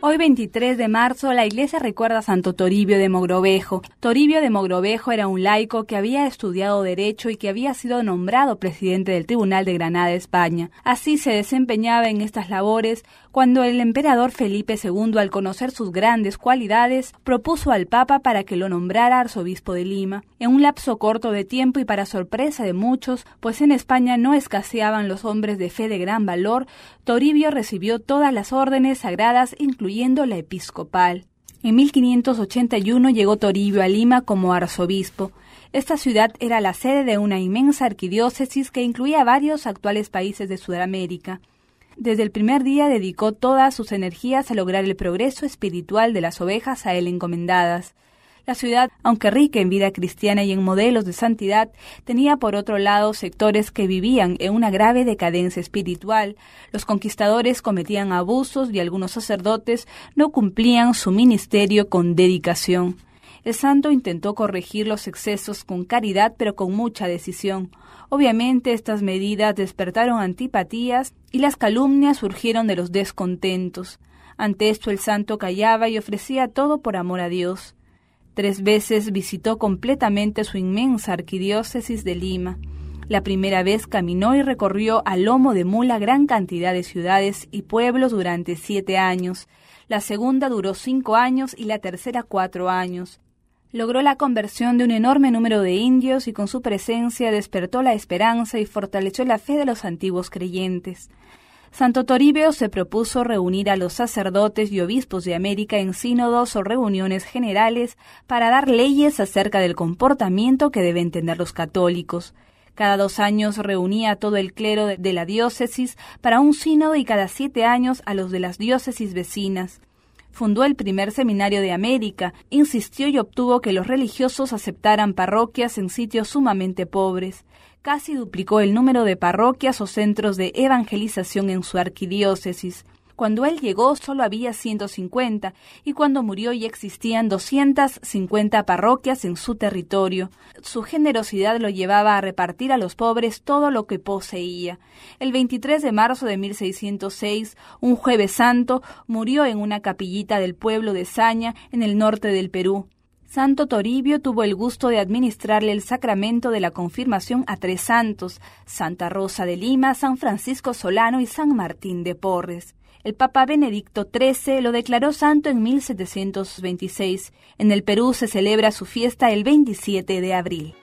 Hoy 23 de marzo la iglesia recuerda a Santo Toribio de Mogrovejo. Toribio de Mogrovejo era un laico que había estudiado derecho y que había sido nombrado presidente del Tribunal de Granada, España. Así se desempeñaba en estas labores cuando el emperador Felipe II, al conocer sus grandes cualidades, propuso al Papa para que lo nombrara arzobispo de Lima. En un lapso corto de tiempo y para sorpresa de muchos, pues en España no escaseaban los hombres de fe de gran valor, Toribio recibió todas las órdenes sagradas, incluyendo la episcopal. En 1581 llegó Toribio a Lima como arzobispo. Esta ciudad era la sede de una inmensa arquidiócesis que incluía varios actuales países de Sudamérica. Desde el primer día dedicó todas sus energías a lograr el progreso espiritual de las ovejas a él encomendadas. La ciudad, aunque rica en vida cristiana y en modelos de santidad, tenía por otro lado sectores que vivían en una grave decadencia espiritual. Los conquistadores cometían abusos y algunos sacerdotes no cumplían su ministerio con dedicación. El santo intentó corregir los excesos con caridad pero con mucha decisión. Obviamente estas medidas despertaron antipatías y las calumnias surgieron de los descontentos. Ante esto el santo callaba y ofrecía todo por amor a Dios. Tres veces visitó completamente su inmensa arquidiócesis de Lima. La primera vez caminó y recorrió a lomo de mula gran cantidad de ciudades y pueblos durante siete años. La segunda duró cinco años y la tercera cuatro años. Logró la conversión de un enorme número de indios y con su presencia despertó la esperanza y fortaleció la fe de los antiguos creyentes. Santo Toribio se propuso reunir a los sacerdotes y obispos de América en sínodos o reuniones generales para dar leyes acerca del comportamiento que deben tener los católicos. Cada dos años reunía a todo el clero de la diócesis para un sínodo y cada siete años a los de las diócesis vecinas fundó el primer seminario de América, insistió y obtuvo que los religiosos aceptaran parroquias en sitios sumamente pobres. Casi duplicó el número de parroquias o centros de evangelización en su arquidiócesis. Cuando él llegó solo había 150 y cuando murió ya existían 250 parroquias en su territorio. Su generosidad lo llevaba a repartir a los pobres todo lo que poseía. El 23 de marzo de 1606, un jueves santo, murió en una capillita del pueblo de Saña, en el norte del Perú. Santo Toribio tuvo el gusto de administrarle el sacramento de la confirmación a tres santos, Santa Rosa de Lima, San Francisco Solano y San Martín de Porres. El Papa Benedicto XIII lo declaró santo en 1726. En el Perú se celebra su fiesta el 27 de abril.